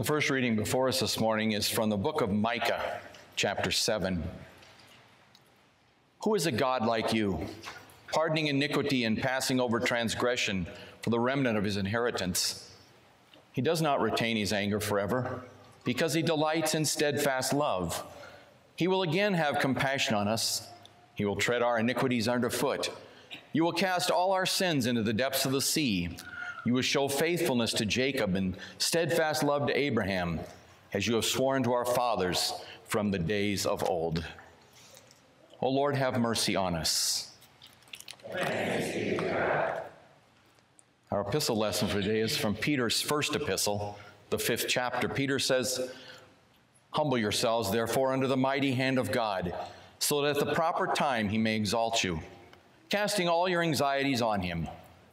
The first reading before us this morning is from the book of Micah, chapter 7. Who is a God like you, pardoning iniquity and passing over transgression for the remnant of his inheritance? He does not retain his anger forever, because he delights in steadfast love. He will again have compassion on us. He will tread our iniquities underfoot. You will cast all our sins into the depths of the sea. You will show faithfulness to Jacob and steadfast love to Abraham, as you have sworn to our fathers from the days of old. O Lord, have mercy on us. Our epistle lesson for today is from Peter's first epistle, the fifth chapter. Peter says, Humble yourselves, therefore, under the mighty hand of God, so that at the proper time he may exalt you, casting all your anxieties on him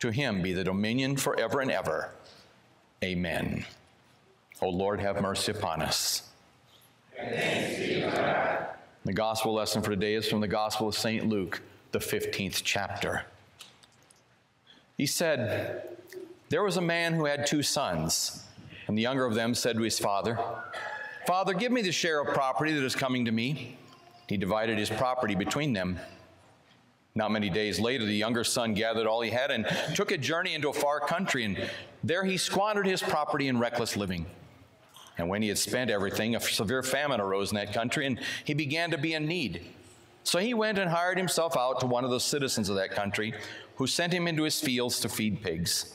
To him be the dominion forever and ever. Amen. O Lord, have mercy upon us. The gospel lesson for today is from the Gospel of St. Luke, the 15th chapter. He said, There was a man who had two sons, and the younger of them said to his father, Father, give me the share of property that is coming to me. He divided his property between them. Not many days later, the younger son gathered all he had and took a journey into a far country, and there he squandered his property in reckless living. And when he had spent everything, a severe famine arose in that country, and he began to be in need. So he went and hired himself out to one of the citizens of that country, who sent him into his fields to feed pigs.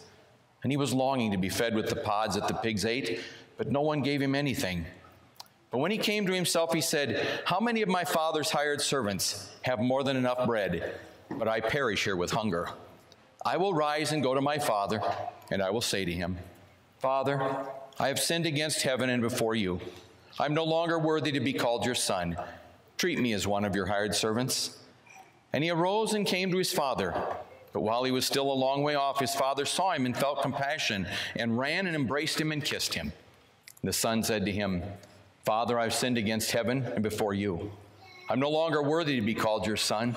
And he was longing to be fed with the pods that the pigs ate, but no one gave him anything. But when he came to himself, he said, How many of my father's hired servants have more than enough bread, but I perish here with hunger? I will rise and go to my father, and I will say to him, Father, I have sinned against heaven and before you. I'm no longer worthy to be called your son. Treat me as one of your hired servants. And he arose and came to his father. But while he was still a long way off, his father saw him and felt compassion, and ran and embraced him and kissed him. The son said to him, Father, I've sinned against heaven and before you. I'm no longer worthy to be called your son.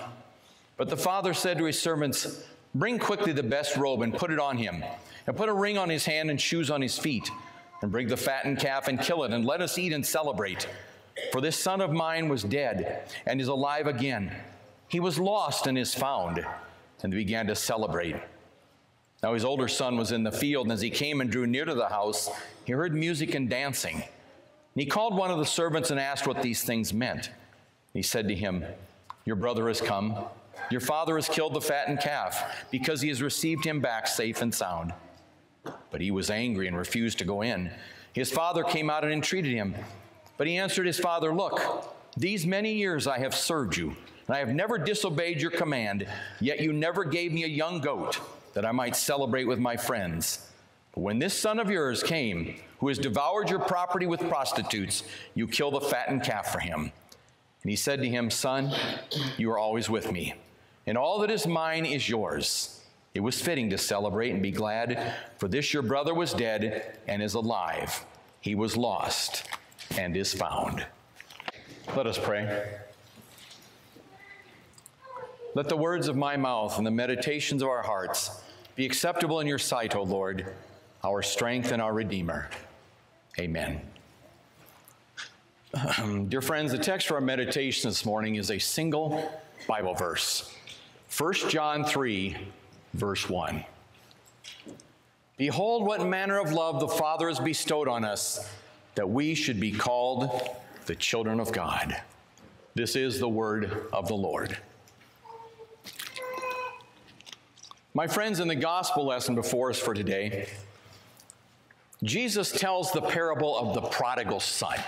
But the father said to his servants, Bring quickly the best robe and put it on him, and put a ring on his hand and shoes on his feet and bring the fattened calf and kill it, and let us eat and celebrate. For this son of mine was dead and is alive again. He was lost and is found. And they began to celebrate. Now his older son was in the field, and as he came and drew near to the house, he heard music and dancing. And he called one of the servants and asked what these things meant. He said to him, Your brother has come. Your father has killed the fattened calf because he has received him back safe and sound. But he was angry and refused to go in. His father came out and entreated him. But he answered his father, Look, these many years I have served you, and I have never disobeyed your command, yet you never gave me a young goat that I might celebrate with my friends. But when this son of yours came, who has devoured your property with prostitutes, you kill the fattened calf for him. And he said to him, Son, you are always with me, and all that is mine is yours. It was fitting to celebrate and be glad, for this your brother was dead and is alive. He was lost and is found. Let us pray. Let the words of my mouth and the meditations of our hearts be acceptable in your sight, O Lord, our strength and our Redeemer. Amen. Dear friends, the text for our meditation this morning is a single Bible verse 1 John 3 verse 1. Behold, what manner of love the Father has bestowed on us, that we should be called the children of God. This is the word of the Lord. My friends, in the gospel lesson before us for today, Jesus tells the parable of the prodigal son.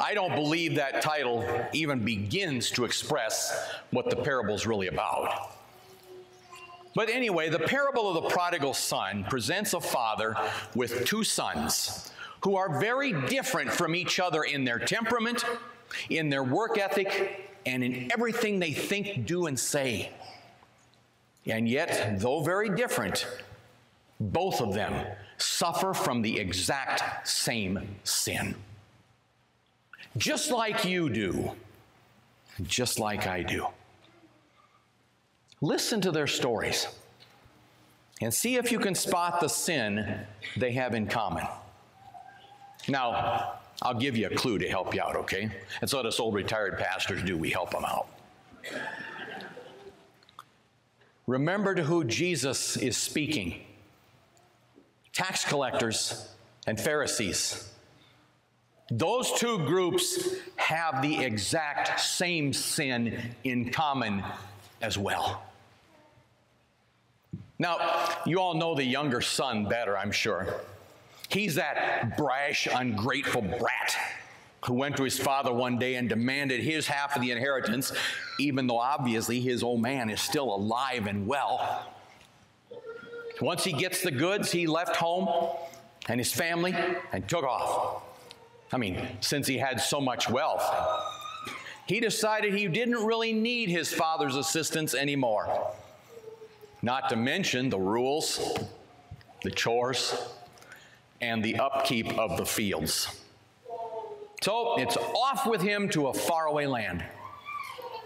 I don't believe that title even begins to express what the parable is really about. But anyway, the parable of the prodigal son presents a father with two sons who are very different from each other in their temperament, in their work ethic, and in everything they think, do, and say. And yet, though very different, both of them suffer from the exact same sin. Just like you do, just like I do. Listen to their stories and see if you can spot the sin they have in common. Now, I'll give you a clue to help you out, okay? That's what us old retired pastors do, we help them out. Remember to who Jesus is speaking tax collectors and Pharisees. Those two groups have the exact same sin in common as well. Now, you all know the younger son better, I'm sure. He's that brash, ungrateful brat who went to his father one day and demanded his half of the inheritance, even though obviously his old man is still alive and well. Once he gets the goods, he left home and his family and took off. I mean, since he had so much wealth, he decided he didn't really need his father's assistance anymore. Not to mention the rules, the chores, and the upkeep of the fields. So it's off with him to a faraway land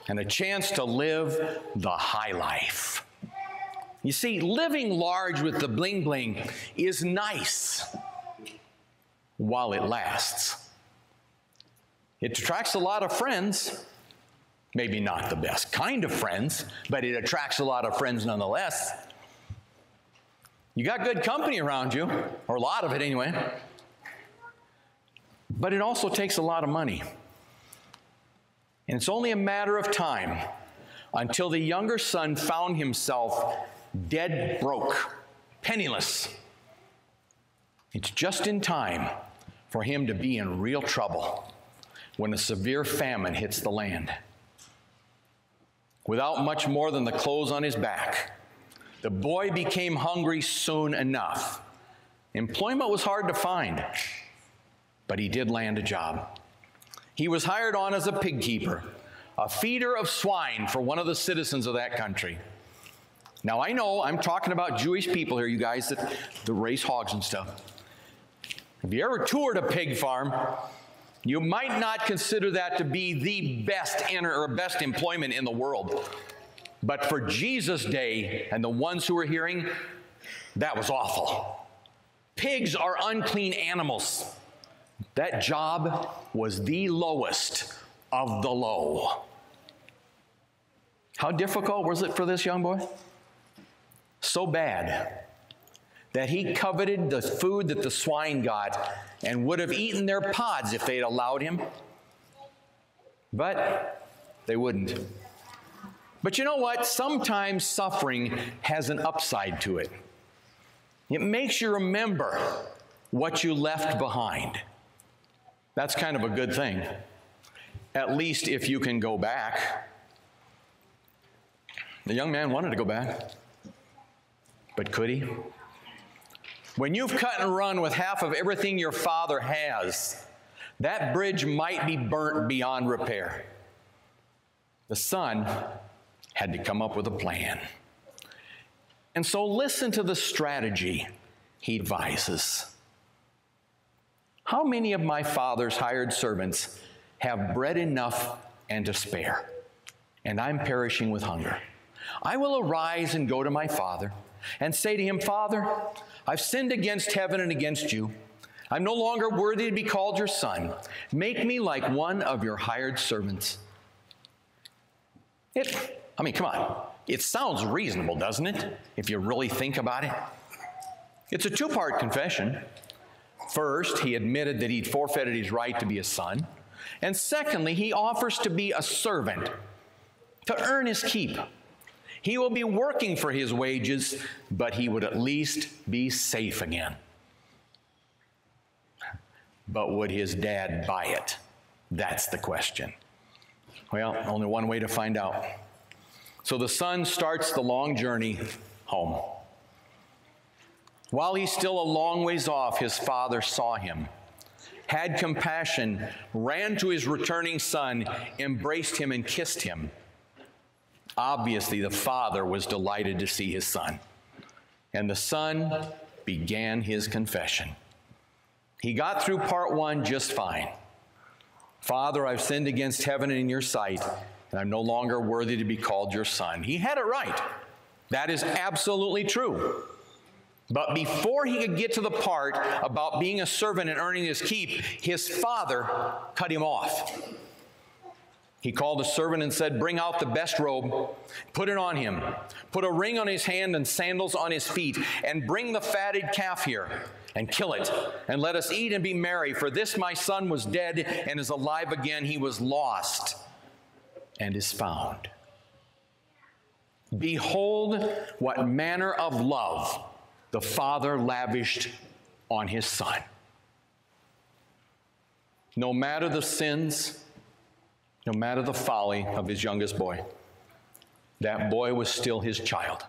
and a chance to live the high life. You see, living large with the bling bling is nice while it lasts. It attracts a lot of friends, Maybe not the best kind of friends, but it attracts a lot of friends nonetheless. You got good company around you, or a lot of it anyway. But it also takes a lot of money. And it's only a matter of time until the younger son found himself dead broke, penniless. It's just in time for him to be in real trouble when a severe famine hits the land without much more than the clothes on his back. The boy became hungry soon enough. Employment was hard to find, but he did land a job. He was hired on as a pig keeper, a feeder of swine for one of the citizens of that country. Now, I know I'm talking about Jewish people here, you guys that, that raise hogs and stuff. Have you ever toured a pig farm? You might not consider that to be the best enter or best employment in the world. But for Jesus' day and the ones who were hearing, that was awful. Pigs are unclean animals. That job was the lowest of the low. How difficult was it for this young boy? So bad that he coveted the food that the swine got and would have eaten their pods if they'd allowed him. But they wouldn't. But you know what? Sometimes suffering has an upside to it. It makes you remember what you left behind. That's kind of a good thing. At least if you can go back. The young man wanted to go back, but could he? When you've cut and run with half of everything your father has, that bridge might be burnt beyond repair. The son had to come up with a plan. And so listen to the strategy he advises. How many of my father's hired servants have bread enough and to spare? And I'm perishing with hunger. I will arise and go to my father and say to him, Father, I've sinned against heaven and against you. I'm no longer worthy to be called your son. Make me like one of your hired servants. It, I mean, come on. It sounds reasonable, doesn't it? If you really think about it. It's a two part confession. First, he admitted that he'd forfeited his right to be a son. And secondly, he offers to be a servant, to earn his keep. He will be working for his wages, but he would at least be safe again. But would his dad buy it? That's the question. Well, only one way to find out. So the son starts the long journey home. While he's still a long ways off, his father saw him had compassion, ran to his returning son, embraced him, and kissed him. Obviously, the father was delighted to see his son. And the son began his confession. He got through part one just fine. Father, I've sinned against heaven and in your sight, and I'm no longer worthy to be called your son. He had it right. That is absolutely true. But before he could get to the part about being a servant and earning his keep, his father cut him off. He called a servant and said, Bring out the best robe, put it on him, put a ring on his hand and sandals on his feet, and bring the fatted calf here and kill it, and let us eat and be merry. For this my son was dead and is alive again. He was lost and is found. Behold, what manner of love the Father lavished on his Son. No matter the sins, no matter the folly of his youngest boy, that boy was still his child.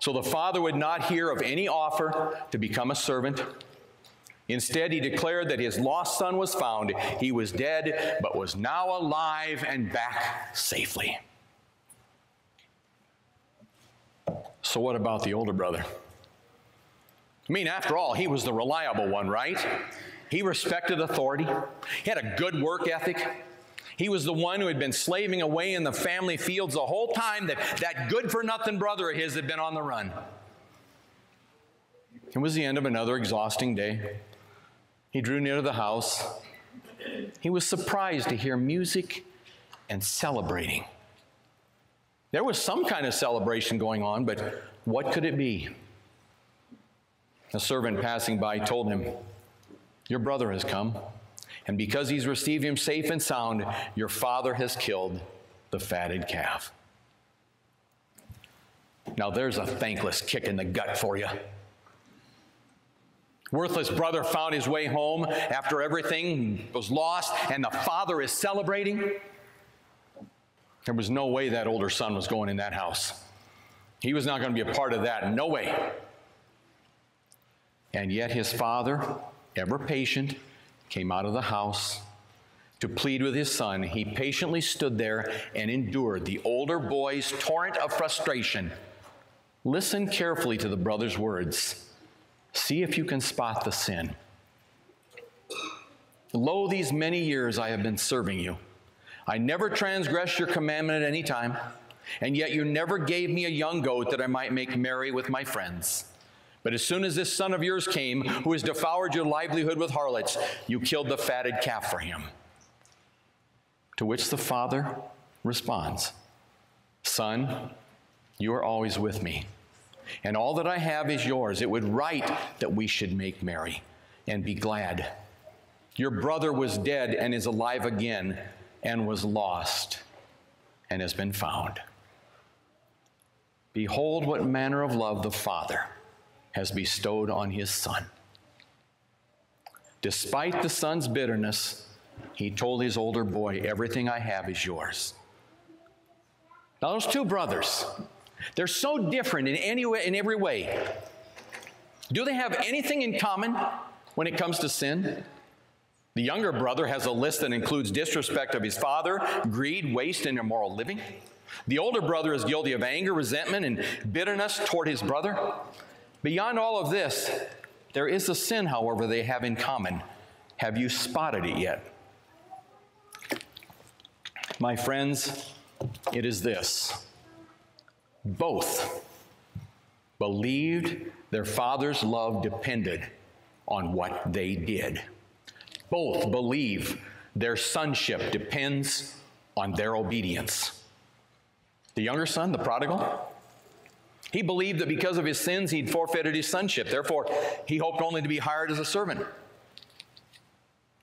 So the father would not hear of any offer to become a servant. Instead, he declared that his lost son was found. He was dead, but was now alive and back safely. So, what about the older brother? I mean, after all, he was the reliable one, right? He respected authority, he had a good work ethic. He was the one who had been slaving away in the family fields the whole time that that good for nothing brother of his had been on the run. It was the end of another exhausting day. He drew near to the house. He was surprised to hear music and celebrating. There was some kind of celebration going on, but what could it be? A servant passing by told him, Your brother has come. And because he's received him safe and sound, your father has killed the fatted calf. Now there's a thankless kick in the gut for you. Worthless brother found his way home after everything was lost, and the father is celebrating. There was no way that older son was going in that house. He was not going to be a part of that. No way. And yet his father, ever patient, came out of the house to plead with his son. He patiently stood there and endured the older boy's torrent of frustration. Listen carefully to the brother's words. See if you can spot the sin. Lo, these many years I have been serving you. I never transgressed your commandment at any time, and yet you never gave me a young goat that I might make merry with my friends. But as soon as this son of yours came, who has devoured your livelihood with harlots, you killed the fatted calf for him. To which the father responds, Son, you are always with me, and all that I have is yours. It would right that we should make merry and be glad. Your brother was dead and is alive again, and was lost and has been found. Behold, what manner of love the Father has bestowed on his son. Despite the son's bitterness, he told his older boy, Everything I have is yours. Now, those two brothers, they're so different in, any way, in every way. Do they have anything in common when it comes to sin? The younger brother has a list that includes disrespect of his father, greed, waste, and immoral living. The older brother is guilty of anger, resentment, and bitterness toward his brother. Beyond all of this, there is a sin, however, they have in common. Have you spotted it yet? My friends, it is this both believed their father's love depended on what they did. Both believe their sonship depends on their obedience. The younger son, the prodigal, he believed that because of his sins, he'd forfeited his sonship. Therefore, he hoped only to be hired as a servant.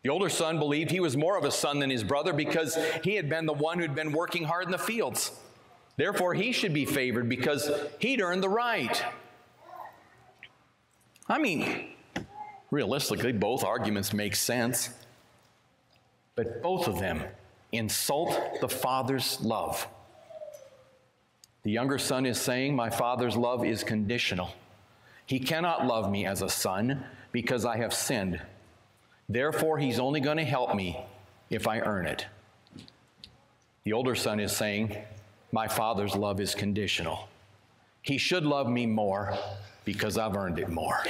The older son believed he was more of a son than his brother because he had been the one who'd been working hard in the fields. Therefore, he should be favored because he'd earned the right. I mean, realistically, both arguments make sense. But both of them insult the father's love. The younger son is saying, My father's love is conditional. He cannot love me as a son because I have sinned. Therefore, he's only going to help me if I earn it. The older son is saying, My father's love is conditional. He should love me more because I've earned it more.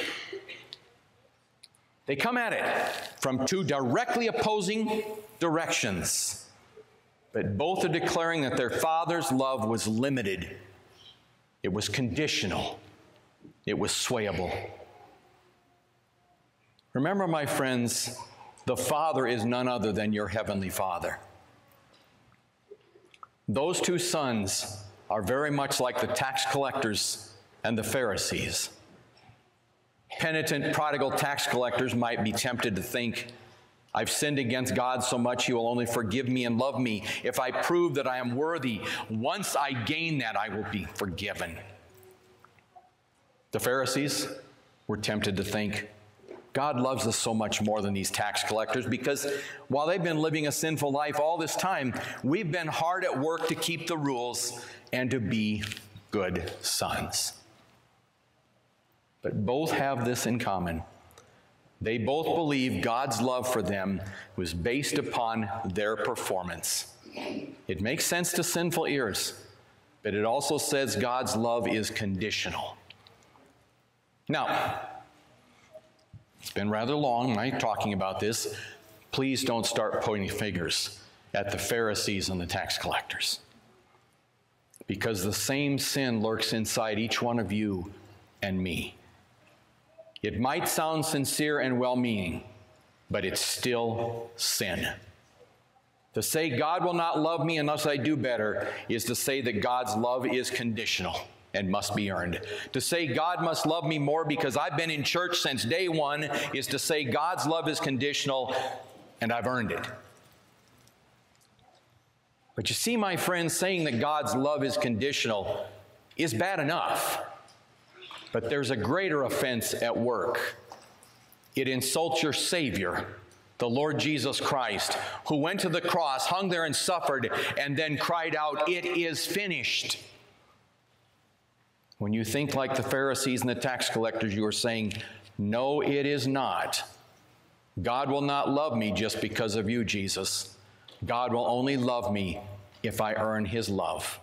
They come at it from two directly opposing directions, but both are declaring that their father's love was limited, it was conditional, it was swayable. Remember, my friends, the Father is none other than your Heavenly Father. Those two sons are very much like the tax collectors and the Pharisees. Penitent, prodigal tax collectors might be tempted to think, I've sinned against God so much, He will only forgive me and love me if I prove that I am worthy. Once I gain that, I will be forgiven. The Pharisees were tempted to think, God loves us so much more than these tax collectors because while they've been living a sinful life all this time, we've been hard at work to keep the rules and to be good sons. But both have this in common. They both believe God's love for them was based upon their performance. It makes sense to sinful ears, but it also says God's love is conditional. Now, it's been rather long, right, talking about this. Please don't start pointing fingers at the Pharisees and the tax collectors. Because the same sin lurks inside each one of you and me. It might sound sincere and well meaning, but it's still sin. To say God will not love me unless I do better is to say that God's love is conditional and must be earned. To say God must love me more because I've been in church since day one is to say God's love is conditional and I've earned it. But you see, my friends, saying that God's love is conditional is bad enough. But there's a greater offense at work. It insults your Savior, the Lord Jesus Christ, who went to the cross, hung there and suffered, and then cried out, It is finished. When you think like the Pharisees and the tax collectors, you are saying, No, it is not. God will not love me just because of you, Jesus. God will only love me if I earn his love.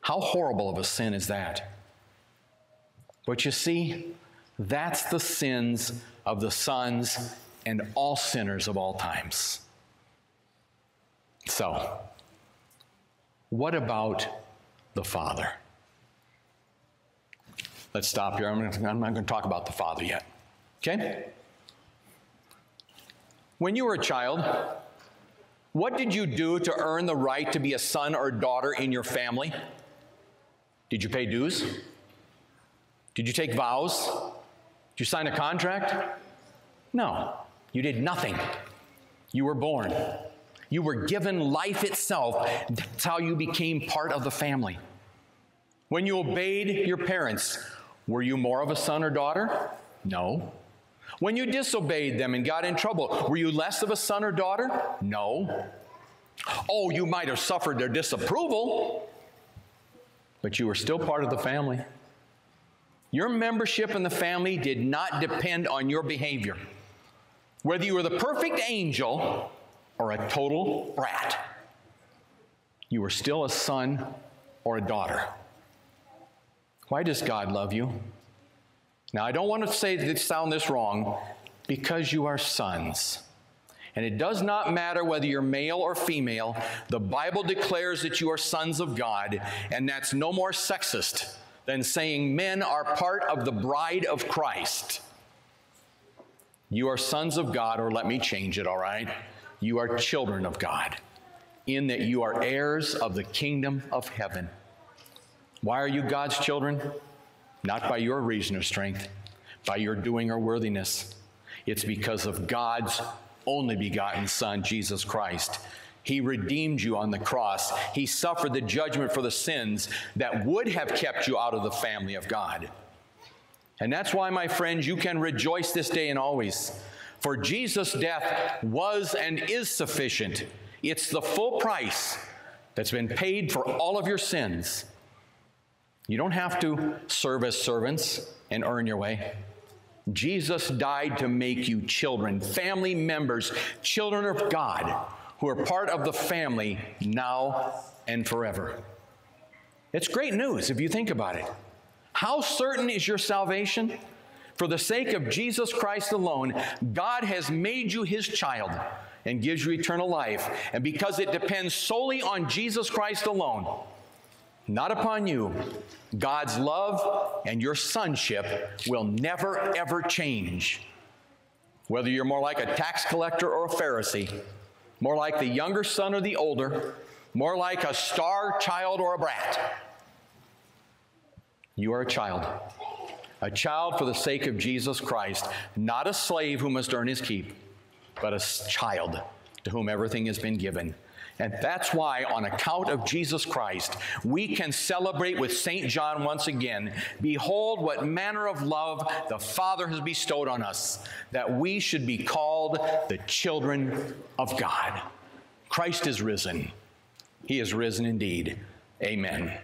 How horrible of a sin is that? But you see, that's the sins of the sons and all sinners of all times. So, what about the Father? Let's stop here. I'm, gonna, I'm not going to talk about the Father yet. Okay? When you were a child, what did you do to earn the right to be a son or daughter in your family? Did you pay dues? Did you take vows? Did you sign a contract? No, you did nothing. You were born. You were given life itself. That's how you became part of the family. When you obeyed your parents, were you more of a son or daughter? No. When you disobeyed them and got in trouble, were you less of a son or daughter? No. Oh, you might have suffered their disapproval, but you were still part of the family. Your membership in the family did not depend on your behavior. Whether you were the perfect angel or a total brat, you were still a son or a daughter. Why does God love you? Now, I don't want to say that sound this wrong because you are sons. And it does not matter whether you're male or female, the Bible declares that you are sons of God, and that's no more sexist than saying men are part of the bride of Christ. You are sons of God, or let me change it, all right? You are children of God, in that you are heirs of the kingdom of heaven. Why are you God's children? Not by your reason or strength, by your doing or worthiness. It's because of God's only begotten Son, Jesus Christ, he redeemed you on the cross. He suffered the judgment for the sins that would have kept you out of the family of God. And that's why, my friends, you can rejoice this day and always. For Jesus' death was and is sufficient. It's the full price that's been paid for all of your sins. You don't have to serve as servants and earn your way. Jesus died to make you children, family members, children of God, who are part of the family now and forever. It's great news if you think about it. How certain is your salvation? For the sake of Jesus Christ alone, God has made you his child and gives you eternal life. And because it depends solely on Jesus Christ alone, not upon you, God's love and your sonship will never, ever change. Whether you're more like a tax collector or a Pharisee, more like the younger son or the older, more like a star child or a brat, you are a child. A child for the sake of Jesus Christ, not a slave who must earn his keep, but a child to whom everything has been given. And that's why, on account of Jesus Christ, we can celebrate with St. John once again Behold, what manner of love the Father has bestowed on us, that we should be called the children of God. Christ is risen. He is risen indeed. Amen.